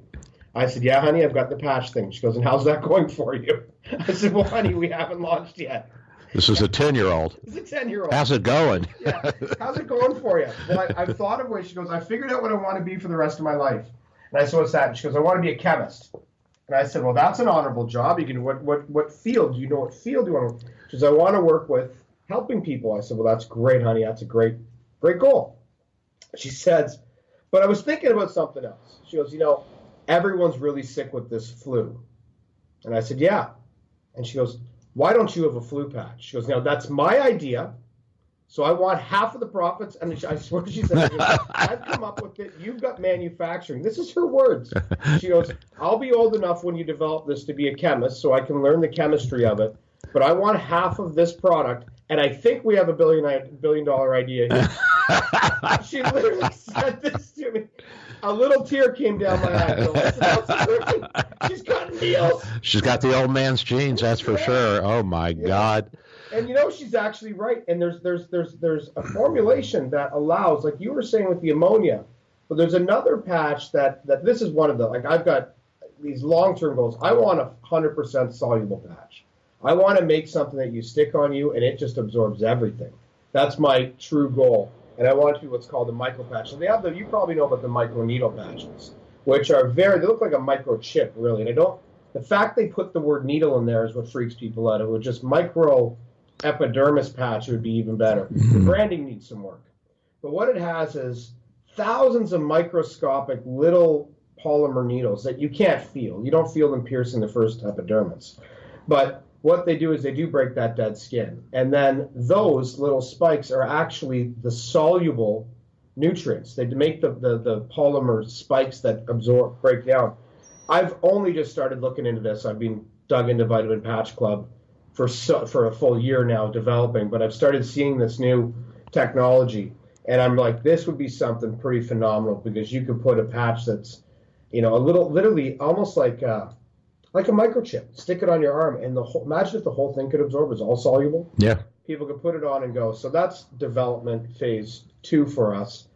I said, Yeah, honey, I've got the patch thing. She goes, And how's that going for you? I said, Well, honey, we haven't launched yet. This is a 10 year old. It's a 10 year old. How's it going? yeah. How's it going for you? Well, I, have thought of ways. She goes, I figured out what I want to be for the rest of my life. And I said, What's that? And she goes, I want to be a chemist. And I said, Well, that's an honorable job. You can, what, what, what field? Do you know what field you want to? She says, I want to work with helping people. I said, well, that's great, honey. That's a great, great goal. She says, but I was thinking about something else. She goes, you know, everyone's really sick with this flu. And I said, yeah. And she goes, why don't you have a flu patch? She goes, now that's my idea. So I want half of the profits. And I swear she said, I've come up with it. You've got manufacturing. This is her words. She goes, I'll be old enough when you develop this to be a chemist so I can learn the chemistry of it. But I want half of this product. And I think we have a billion billion dollar idea here. she literally said this to me. A little tear came down my eye. She's got deals. She's got the old man's genes, that's for sure. Oh my. God. And you know she's actually right. And there's there's there's there's a formulation that allows, like you were saying with the ammonia, but there's another patch that that this is one of the like I've got these long term goals. I want a hundred percent soluble patch. I want to make something that you stick on you and it just absorbs everything. That's my true goal. And I want to be what's called a micro patch. They have the you probably know about the micro needle patches, which are very they look like a microchip really. And I don't the fact they put the word needle in there is what freaks people out. It would just micro epidermis patch would be even better. Mm-hmm. The branding needs some work. But what it has is thousands of microscopic little polymer needles that you can't feel. You don't feel them piercing the first epidermis. But what they do is they do break that dead skin. And then those little spikes are actually the soluble nutrients. They make the, the, the polymer spikes that absorb, break down. I've only just started looking into this. I've been dug into Vitamin Patch Club for so, for a full year now developing, but I've started seeing this new technology, and I'm like, this would be something pretty phenomenal because you could put a patch that's, you know, a little, literally almost like uh, like a microchip. Stick it on your arm, and the whole, imagine if the whole thing could absorb. It's all soluble. Yeah. People could put it on and go. So that's development phase two for us.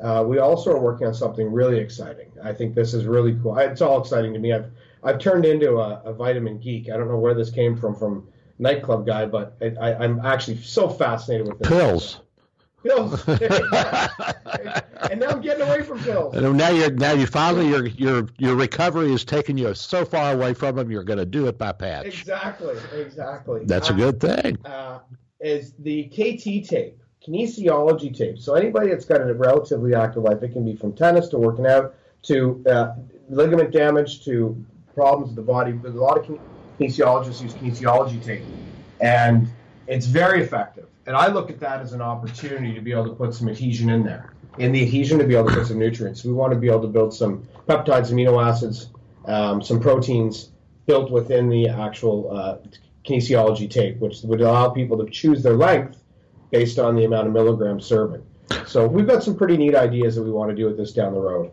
Uh, we also are working on something really exciting. I think this is really cool. It's all exciting to me. I've I've turned into a, a vitamin geek. I don't know where this came from from nightclub guy, but I, I'm actually so fascinated with this. Pills pills. and now I'm getting away from pills. And now you're now you finally your your your recovery is taking you so far away from them. You're going to do it by patch. Exactly, exactly. That's uh, a good thing. Uh, is the KT tape, kinesiology tape. So anybody that's got a relatively active life, it can be from tennis to working out to uh, ligament damage to problems with the body. There's a lot of kinesiologists use kinesiology tape, and it's very effective. And I look at that as an opportunity to be able to put some adhesion in there. In the adhesion, to be able to put some nutrients. We want to be able to build some peptides, amino acids, um, some proteins built within the actual uh, kinesiology tape, which would allow people to choose their length based on the amount of milligrams serving. So we've got some pretty neat ideas that we want to do with this down the road.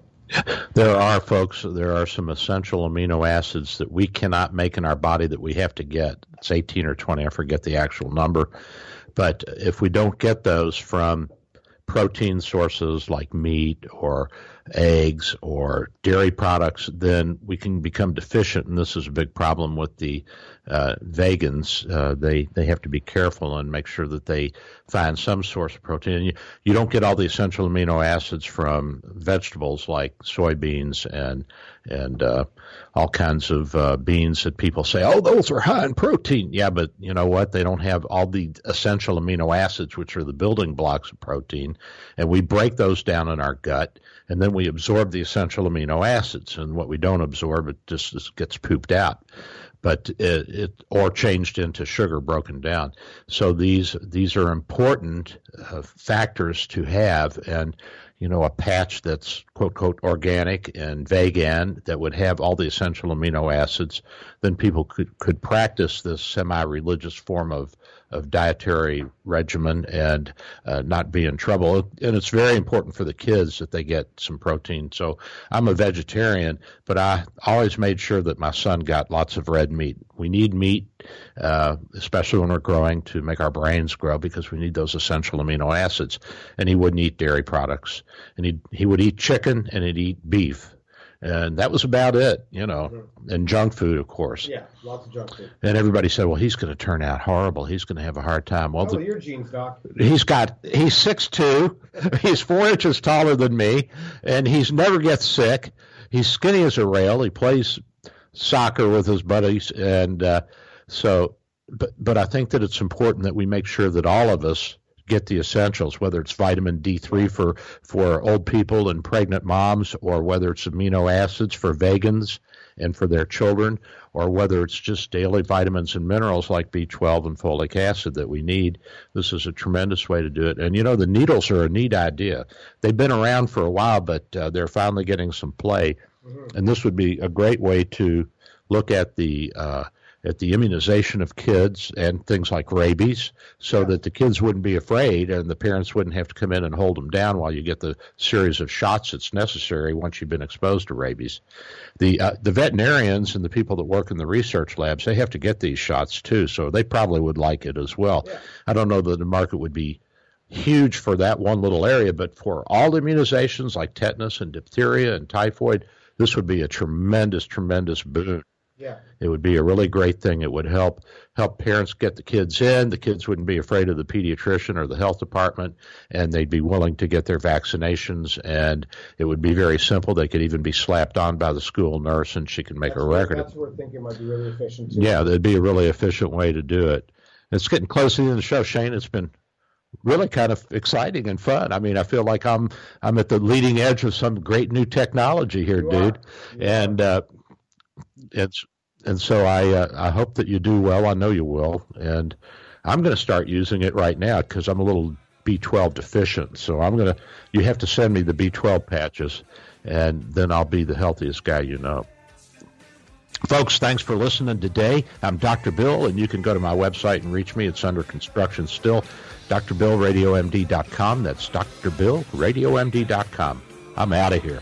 There are, folks, there are some essential amino acids that we cannot make in our body that we have to get. It's 18 or 20, I forget the actual number. But if we don't get those from protein sources like meat or eggs or dairy products, then we can become deficient, and this is a big problem with the uh, vegans. Uh, they they have to be careful and make sure that they find some source of protein. You, you don't get all the essential amino acids from vegetables like soybeans and and uh, all kinds of uh, beans that people say, oh, those are high in protein. Yeah, but you know what? They don't have all the essential amino acids, which are the building blocks of protein, and we break those down in our gut, and then we absorb the essential amino acids, and what we don't absorb, it just, just gets pooped out but it, it, or changed into sugar broken down. So these these are important uh, factors to have, and you know, a patch that's quote quote organic and vegan that would have all the essential amino acids, then people could, could practice this semi religious form of of dietary regimen and uh, not be in trouble. And it's very important for the kids that they get some protein. So I'm a vegetarian, but I always made sure that my son got lots of red meat. We need meat, uh, especially when we're growing, to make our brains grow because we need those essential amino acids. And he wouldn't eat dairy products, and he he would eat chicken and he'd eat beef and that was about it, you know. Mm-hmm. And junk food, of course. Yeah, lots of junk food. And everybody said, "Well, he's going to turn out horrible. He's going to have a hard time." Well, oh, the, your genes, doc. He's got he's six two. he's four inches taller than me, and he's never gets sick. He's skinny as a rail. He plays soccer with his buddies, and uh, so. But but I think that it's important that we make sure that all of us get the essentials, whether it's vitamin D3 for, for old people and pregnant moms, or whether it's amino acids for vegans and for their children, or whether it's just daily vitamins and minerals like B12 and folic acid that we need. This is a tremendous way to do it. And you know, the needles are a neat idea. They've been around for a while, but uh, they're finally getting some play. Mm-hmm. And this would be a great way to look at the uh, at the immunization of kids and things like rabies so that the kids wouldn't be afraid and the parents wouldn't have to come in and hold them down while you get the series of shots that's necessary once you've been exposed to rabies. The uh, the veterinarians and the people that work in the research labs they have to get these shots too, so they probably would like it as well. Yeah. I don't know that the market would be huge for that one little area, but for all immunizations like tetanus and diphtheria and typhoid, this would be a tremendous, tremendous boon. Yeah. It would be a really great thing. It would help help parents get the kids in. The kids wouldn't be afraid of the pediatrician or the health department, and they'd be willing to get their vaccinations. And it would be very simple. They could even be slapped on by the school nurse, and she can make that's a record. That's what we're thinking might be really efficient. Too. Yeah, that'd be a really efficient way to do it. It's getting close to the end of the show, Shane. It's been really kind of exciting and fun. I mean, I feel like I'm I'm at the leading edge of some great new technology here, you dude. And uh, it's and so I uh, I hope that you do well. I know you will, and I'm going to start using it right now because I'm a little B12 deficient. So I'm going to you have to send me the B12 patches, and then I'll be the healthiest guy you know. Folks, thanks for listening today. I'm Dr. Bill, and you can go to my website and reach me. It's under construction still. DrBillRadioMD.com. That's DrBillRadioMD.com. I'm out of here.